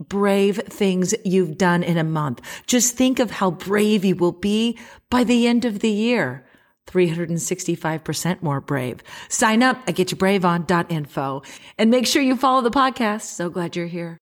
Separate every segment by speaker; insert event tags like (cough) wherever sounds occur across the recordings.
Speaker 1: brave things you've done in a month. Just think of how brave you will be by the end of the year. 365% more brave. Sign up at getyourbraveon.info and make sure you follow the podcast. So glad you're here.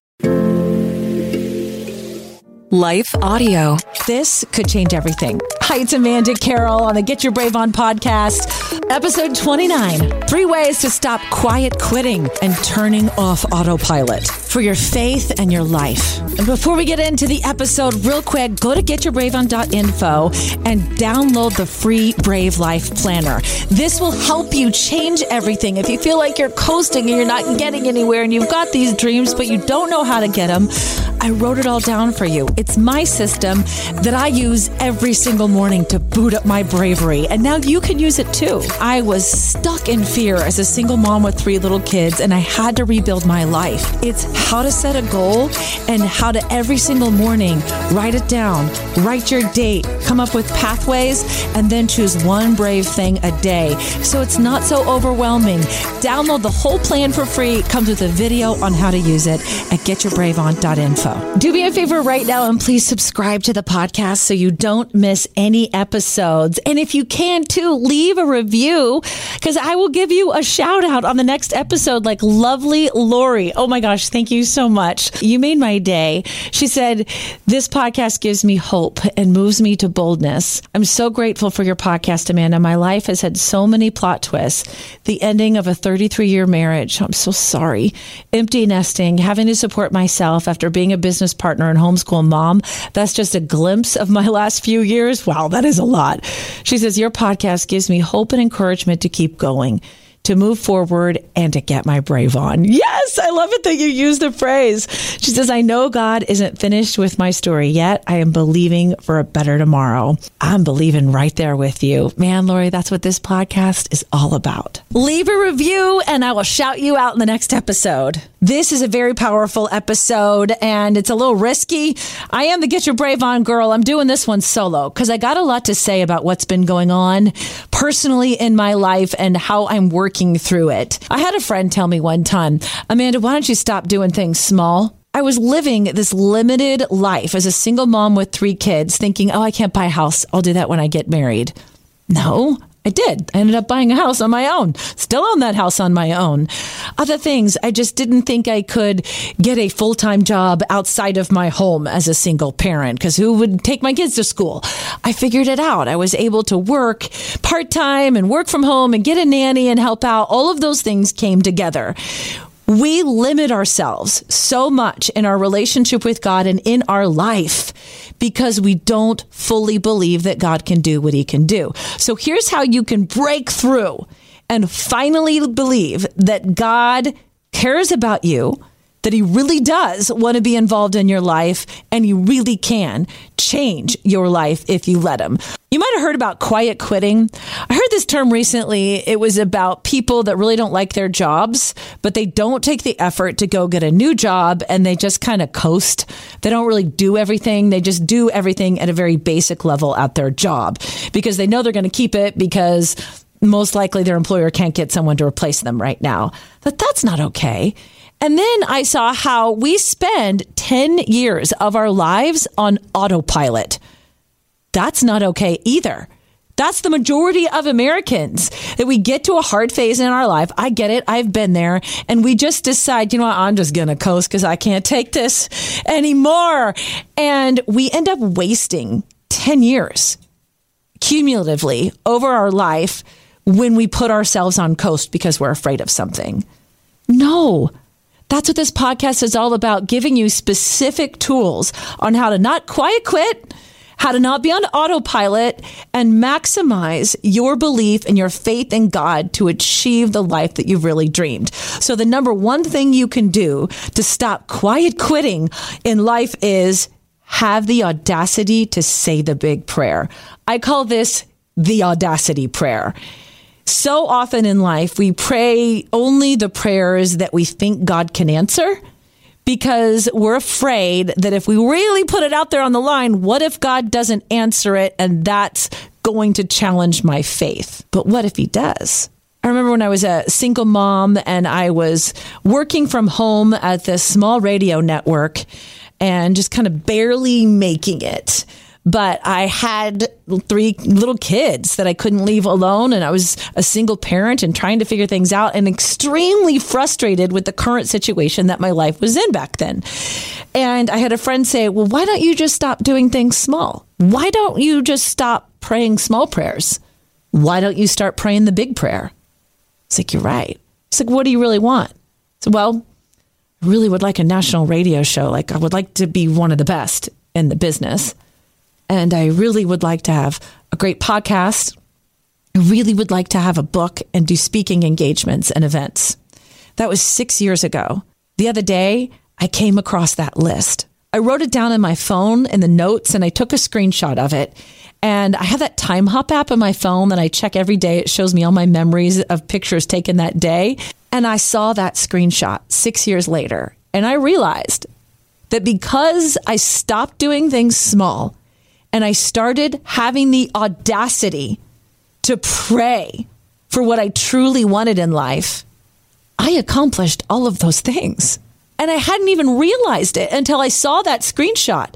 Speaker 2: Life Audio. This could change everything. Hi, it's Amanda Carroll on the Get Your Brave On podcast, episode 29 Three Ways to Stop Quiet Quitting and Turning Off Autopilot for your faith and your life. And before we get into the episode, real quick, go to getyourbraveon.info and download the free Brave Life Planner. This will help you change everything. If you feel like you're coasting and you're not getting anywhere and you've got these dreams, but you don't know how to get them, I wrote it all down for you. It's my system that I use every single morning to boot up my bravery. And now you can use it too. I was stuck in fear as a single mom with three little kids, and I had to rebuild my life. It's how to set a goal and how to every single morning write it down, write your date, come up with pathways, and then choose one brave thing a day. So it's not so overwhelming. Download the whole plan for free. It comes with a video on how to use it at getyourbraveon.info. Do me a favor right now and please subscribe to the podcast so you don't miss any episodes. And if you can too, leave a review because I will give you a shout out on the next episode, like lovely Lori. Oh my gosh, thank you so much. You made my day. She said, This podcast gives me hope and moves me to boldness. I'm so grateful for your podcast, Amanda. My life has had so many plot twists. The ending of a 33 year marriage. I'm so sorry. Empty nesting, having to support myself after being a business partner and homeschool mom. That's just a glimpse of my last few years. Wow, that is a lot. She says, Your podcast gives me hope and encouragement to keep going to move forward and to get my brave on. Yes, I love it that you use the phrase. She says, I know God isn't finished with my story yet. I am believing for a better tomorrow. I'm believing right there with you. Man, Lori, that's what this podcast is all about. Leave a review and I will shout you out in the next episode. This is a very powerful episode and it's a little risky. I am the Get Your Brave On girl. I'm doing this one solo because I got a lot to say about what's been going on personally in my life and how I'm working through it. I had a friend tell me one time, Amanda, why don't you stop doing things small? I was living this limited life as a single mom with three kids, thinking, oh, I can't buy a house. I'll do that when I get married. No, I did. I ended up buying a house on my own. Still own that house on my own. Other things, I just didn't think I could get a full time job outside of my home as a single parent because who would take my kids to school? I figured it out. I was able to work part time and work from home and get a nanny and help out. All of those things came together. We limit ourselves so much in our relationship with God and in our life because we don't fully believe that God can do what he can do. So here's how you can break through and finally believe that God cares about you that He really does want to be involved in your life and He really can change your life if you let Him. You might have heard about quiet quitting. I heard this term recently. It was about people that really don't like their jobs, but they don't take the effort to go get a new job and they just kind of coast. They don't really do everything. They just do everything at a very basic level at their job because they know they're going to keep it because most likely their employer can't get someone to replace them right now. But that's not okay. And then I saw how we spend 10 years of our lives on autopilot. That's not okay either. That's the majority of Americans that we get to a hard phase in our life. I get it. I've been there. And we just decide, you know what? I'm just going to coast because I can't take this anymore. And we end up wasting 10 years cumulatively over our life when we put ourselves on coast because we're afraid of something. No. That's what this podcast is all about giving you specific tools on how to not quiet quit how to not be on autopilot and maximize your belief and your faith in God to achieve the life that you've really dreamed. So the number one thing you can do to stop quiet quitting in life is have the audacity to say the big prayer. I call this the audacity prayer. So often in life, we pray only the prayers that we think God can answer because we're afraid that if we really put it out there on the line, what if God doesn't answer it and that's going to challenge my faith? But what if he does? I remember when I was a single mom and I was working from home at this small radio network and just kind of barely making it but I had three little kids that I couldn't leave alone. And I was a single parent and trying to figure things out and extremely frustrated with the current situation that my life was in back then. And I had a friend say, Well, why don't you just stop doing things small? Why don't you just stop praying small prayers? Why don't you start praying the big prayer? It's like, You're right. It's like, What do you really want? So, well, I really would like a national radio show. Like, I would like to be one of the best in the business. And I really would like to have a great podcast. I really would like to have a book and do speaking engagements and events. That was six years ago. The other day, I came across that list. I wrote it down in my phone in the notes and I took a screenshot of it. And I have that Timehop app on my phone that I check every day. It shows me all my memories of pictures taken that day. And I saw that screenshot six years later. And I realized that because I stopped doing things small and I started having the audacity to pray for what I truly wanted in life, I accomplished all of those things. And I hadn't even realized it until I saw that screenshot.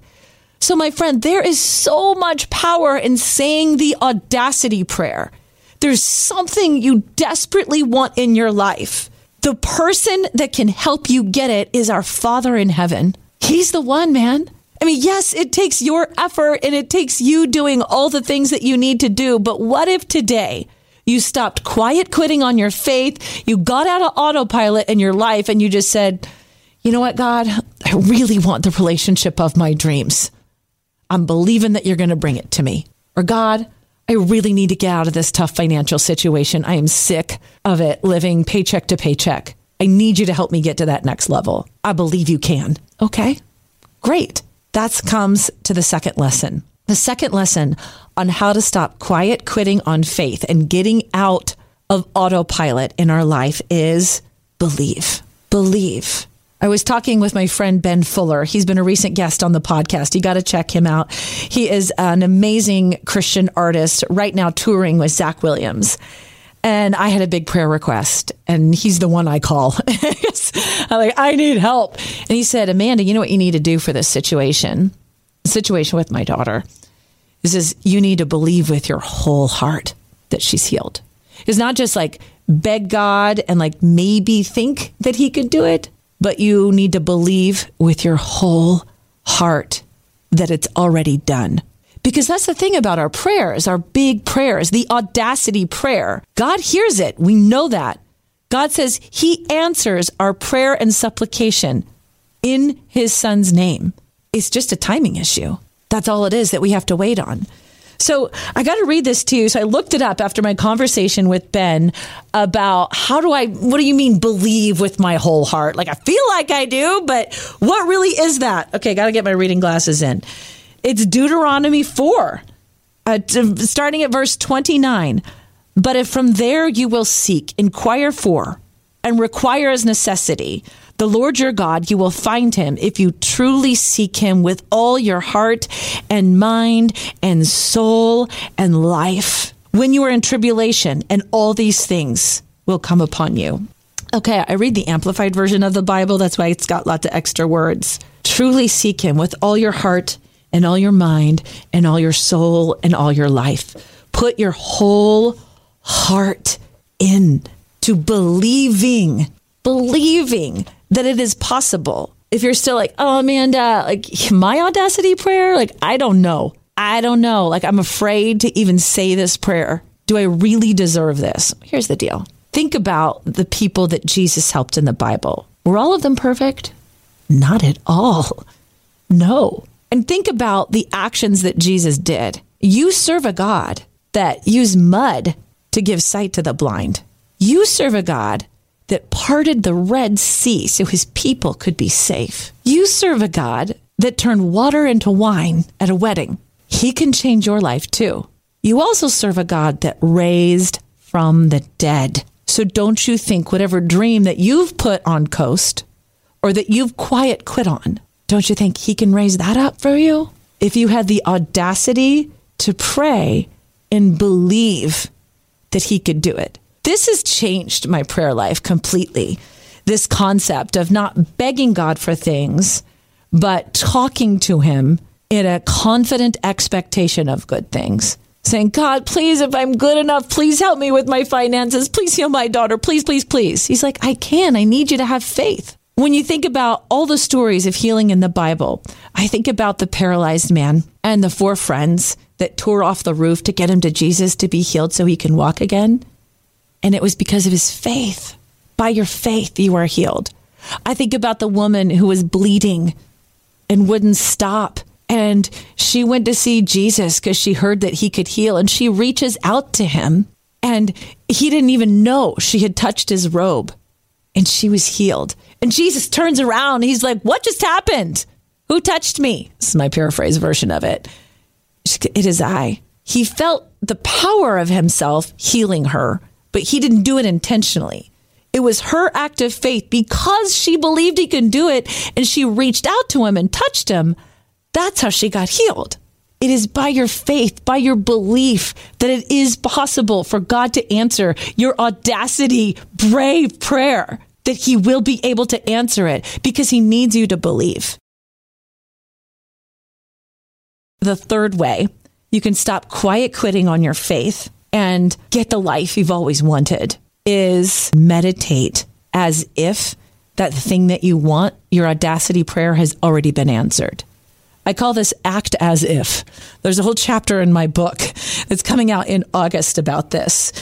Speaker 2: So, my friend, there is so much power in saying the audacity prayer. There's something you desperately want in your life. The person that can help you get it is our Father in heaven. He's the one, man. I mean, yes, it takes your effort and it takes you doing all the things that you need to do. But what if today you stopped quiet quitting on your faith? You got out of autopilot in your life and you just said, you know what, God, I really want the relationship of my dreams. I'm believing that you're going to bring it to me. Or God, I really need to get out of this tough financial situation. I am sick of it living paycheck to paycheck. I need you to help me get to that next level. I believe you can. Okay, great. That comes to the second lesson. The second lesson on how to stop quiet quitting on faith and getting out of autopilot in our life is believe. Believe. I was talking with my friend Ben Fuller. He's been a recent guest on the podcast. You got to check him out. He is an amazing Christian artist right now touring with Zach Williams. And I had a big prayer request, and he's the one I call. (laughs) I'm like, I need help. And he said, Amanda, you know what you need to do for this situation? Situation with my daughter is, is you need to believe with your whole heart that she's healed. It's not just like beg God and like maybe think that he could do it, but you need to believe with your whole heart that it's already done. Because that's the thing about our prayers, our big prayers, the audacity prayer. God hears it. We know that. God says he answers our prayer and supplication in his son's name. It's just a timing issue. That's all it is that we have to wait on. So I got to read this to you. So I looked it up after my conversation with Ben about how do I, what do you mean believe with my whole heart? Like I feel like I do, but what really is that? Okay, got to get my reading glasses in. It's Deuteronomy 4, uh, starting at verse 29. But if from there you will seek, inquire for, and require as necessity, the Lord your God, you will find him if you truly seek him with all your heart and mind and soul and life. When you are in tribulation, and all these things will come upon you. Okay, I read the amplified version of the Bible. That's why it's got lots of extra words. Truly seek him with all your heart and all your mind and all your soul and all your life. Put your whole heart in to believing, believing that it is possible. If you're still like, oh, Amanda, like my audacity prayer, like, I don't know. I don't know. Like, I'm afraid to even say this prayer. Do I really deserve this? Here's the deal think about the people that Jesus helped in the Bible. Were all of them perfect? Not at all. No. And think about the actions that Jesus did. You serve a God that used mud to give sight to the blind. You serve a God that parted the Red Sea so his people could be safe. You serve a God that turned water into wine at a wedding. He can change your life too. You also serve a God that raised from the dead. So don't you think whatever dream that you've put on coast or that you've quiet quit on, don't you think he can raise that up for you? If you had the audacity to pray and believe that he could do it. This has changed my prayer life completely. This concept of not begging God for things, but talking to Him in a confident expectation of good things. Saying, God, please, if I'm good enough, please help me with my finances. Please heal my daughter. Please, please, please. He's like, I can. I need you to have faith. When you think about all the stories of healing in the Bible, I think about the paralyzed man and the four friends that tore off the roof to get him to Jesus to be healed so he can walk again. And it was because of his faith. By your faith, you are healed. I think about the woman who was bleeding and wouldn't stop. And she went to see Jesus because she heard that he could heal. And she reaches out to him. And he didn't even know she had touched his robe. And she was healed. And Jesus turns around. he's like, What just happened? Who touched me? This is my paraphrase version of it. It is I. He felt the power of himself healing her but he didn't do it intentionally. It was her act of faith because she believed he could do it and she reached out to him and touched him. That's how she got healed. It is by your faith, by your belief that it is possible for God to answer your audacity, brave prayer, that He will be able to answer it because He needs you to believe. The third way you can stop quiet quitting on your faith and get the life you've always wanted is meditate as if that thing that you want, your audacity prayer has already been answered. I call this act as if. There's a whole chapter in my book that's coming out in August about this.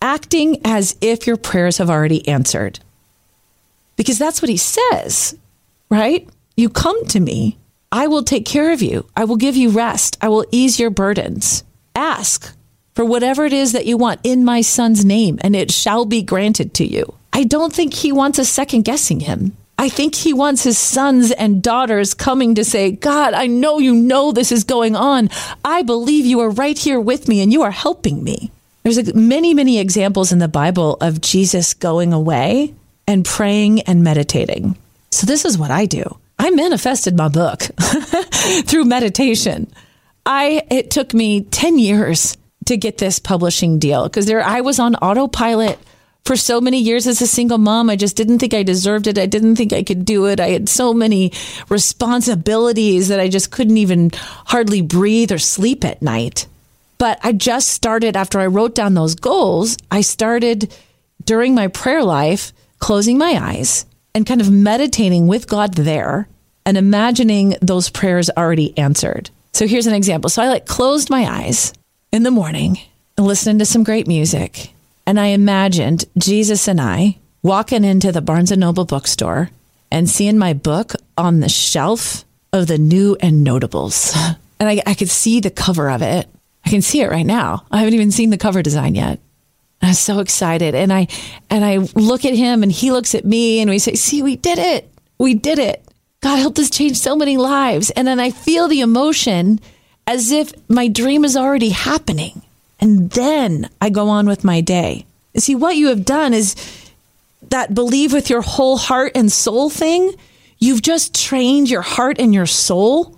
Speaker 2: Acting as if your prayers have already answered. Because that's what he says, right? You come to me, I will take care of you. I will give you rest. I will ease your burdens. Ask, for whatever it is that you want in my son's name, and it shall be granted to you. I don't think he wants us second guessing him. I think he wants his sons and daughters coming to say, God, I know you know this is going on. I believe you are right here with me and you are helping me. There's many, many examples in the Bible of Jesus going away and praying and meditating. So this is what I do. I manifested my book (laughs) through meditation. I it took me 10 years to get this publishing deal because there I was on autopilot for so many years as a single mom. I just didn't think I deserved it. I didn't think I could do it. I had so many responsibilities that I just couldn't even hardly breathe or sleep at night. But I just started after I wrote down those goals, I started during my prayer life closing my eyes and kind of meditating with God there and imagining those prayers already answered. So here's an example. So I like closed my eyes in the morning listening to some great music. And I imagined Jesus and I walking into the Barnes and Noble bookstore and seeing my book on the shelf of the new and notables. (laughs) And I, I could see the cover of it. I can see it right now. I haven't even seen the cover design yet. I'm so excited. And I and I look at him and he looks at me and we say, "See, we did it. We did it. God helped us change so many lives." And then I feel the emotion as if my dream is already happening. And then I go on with my day. See, what you have done is that believe with your whole heart and soul thing. You've just trained your heart and your soul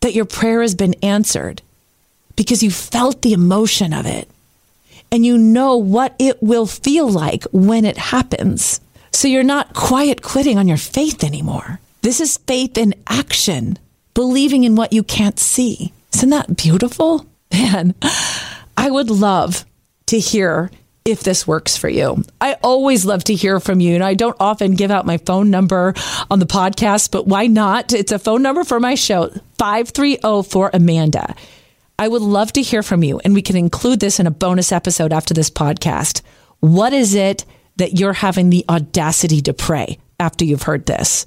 Speaker 2: that your prayer has been answered because you felt the emotion of it and you know what it will feel like when it happens. So you're not quiet quitting on your faith anymore. This is faith in action, believing in what you can't see. Isn't that beautiful? (laughs) Man, I would love to hear if this works for you. I always love to hear from you, and I don't often give out my phone number on the podcast, but why not? It's a phone number for my show 530 for Amanda. I would love to hear from you, and we can include this in a bonus episode after this podcast. What is it that you're having the audacity to pray after you've heard this?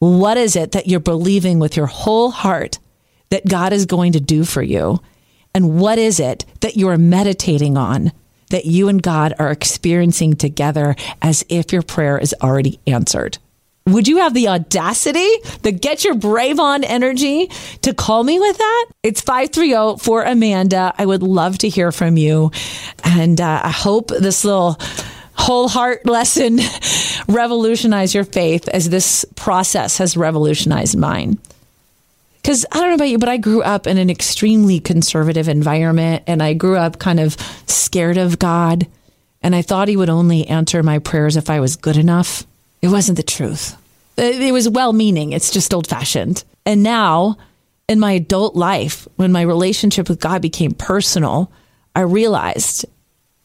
Speaker 2: What is it that you're believing with your whole heart that God is going to do for you? And what is it that you're meditating on that you and God are experiencing together as if your prayer is already answered? Would you have the audacity, the get your brave on energy to call me with that? It's 530 for Amanda. I would love to hear from you. And uh, I hope this little whole heart lesson (laughs) revolutionize your faith as this process has revolutionized mine. Because I don't know about you, but I grew up in an extremely conservative environment and I grew up kind of scared of God. And I thought he would only answer my prayers if I was good enough. It wasn't the truth. It was well meaning, it's just old fashioned. And now, in my adult life, when my relationship with God became personal, I realized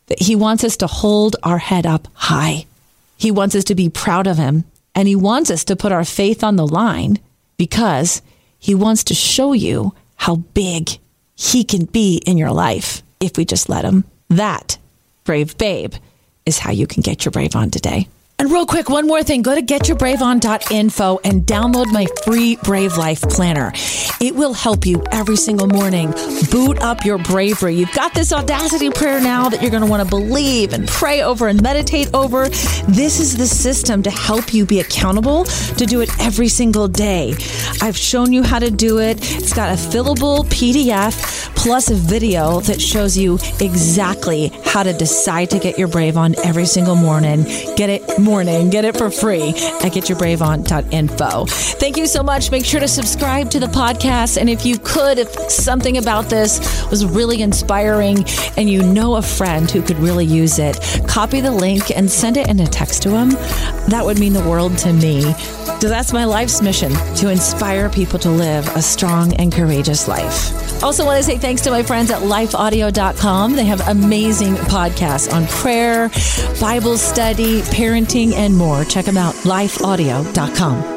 Speaker 2: that He wants us to hold our head up high. He wants us to be proud of Him. And He wants us to put our faith on the line because He wants to show you how big He can be in your life if we just let Him. That, brave babe, is how you can get your brave on today. And real quick, one more thing. Go to getyourbraveon.info and download my free Brave Life Planner. It will help you every single morning boot up your bravery. You've got this audacity prayer now that you're going to want to believe and pray over and meditate over. This is the system to help you be accountable to do it every single day. I've shown you how to do it. It's got a fillable PDF plus a video that shows you exactly how to decide to get your brave on every single morning. Get it morning. Get it for free at getyourbraveon.info. Thank you so much. Make sure to subscribe to the podcast. And if you could, if something about this was really inspiring and you know a friend who could really use it, copy the link and send it in a text to them. That would mean the world to me. So that's my life's mission to inspire people to live a strong and courageous life. Also, want to say thanks to my friends at lifeaudio.com. They have amazing podcasts on prayer, Bible study, parenting, and more. Check them out, lifeaudio.com.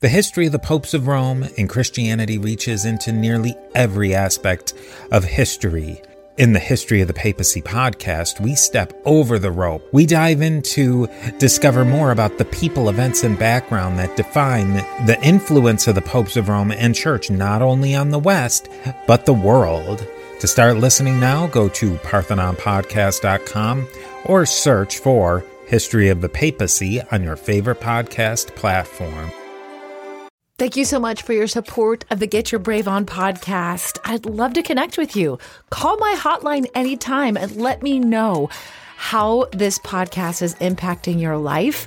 Speaker 3: The history of the popes of Rome and Christianity reaches into nearly every aspect of history. In the History of the Papacy podcast, we step over the rope. We dive in to discover more about the people, events, and background that define the influence of the popes of Rome and Church not only on the West, but the world. To start listening now, go to parthenonpodcast.com or search for History of the Papacy on your favorite podcast platform.
Speaker 1: Thank you so much for your support of the Get Your Brave On podcast. I'd love to connect with you. Call my hotline anytime and let me know how this podcast is impacting your life.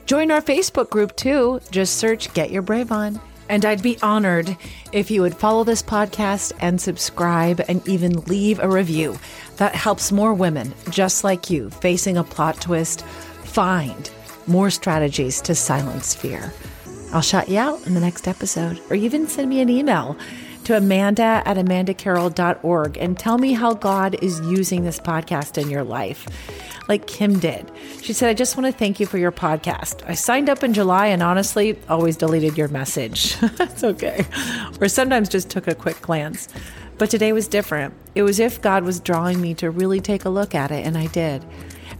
Speaker 2: Join our Facebook group too. Just search Get Your Brave On. And I'd be honored if you would follow this podcast and subscribe and even leave a review. That helps more women just like you facing a plot twist find more strategies to silence fear. I'll shout you out in the next episode, or even send me an email to amanda at amandacarroll.org and tell me how God is using this podcast in your life, like Kim did. She said, I just want to thank you for your podcast. I signed up in July and honestly always deleted your message. (laughs) That's okay. Or sometimes just took a quick glance. But today was different. It was if God was drawing me to really take a look at it, and I did.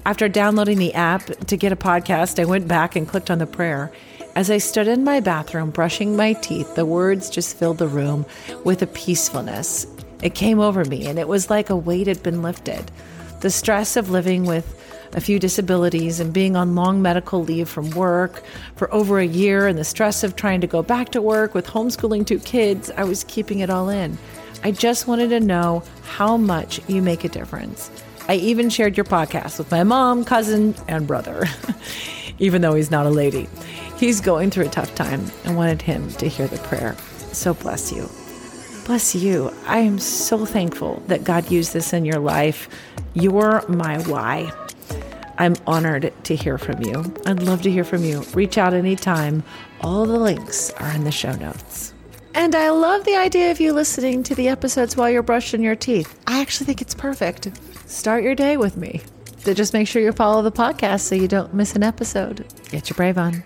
Speaker 2: After downloading the app to get a podcast, I went back and clicked on the prayer. As I stood in my bathroom brushing my teeth, the words just filled the room with a peacefulness. It came over me, and it was like a weight had been lifted. The stress of living with a few disabilities and being on long medical leave from work for over a year, and the stress of trying to go back to work with homeschooling two kids, I was keeping it all in. I just wanted to know how much you make a difference. I even shared your podcast with my mom, cousin, and brother, (laughs) even though he's not a lady. He's going through a tough time and wanted him to hear the prayer. So bless you. Bless you. I am so thankful that God used this in your life. You're my why. I'm honored to hear from you. I'd love to hear from you. Reach out anytime. All the links are in the show notes. And I love the idea of you listening to the episodes while you're brushing your teeth. I actually think it's perfect. Start your day with me. So just make sure you follow the podcast so you don't miss an episode. Get your brave on.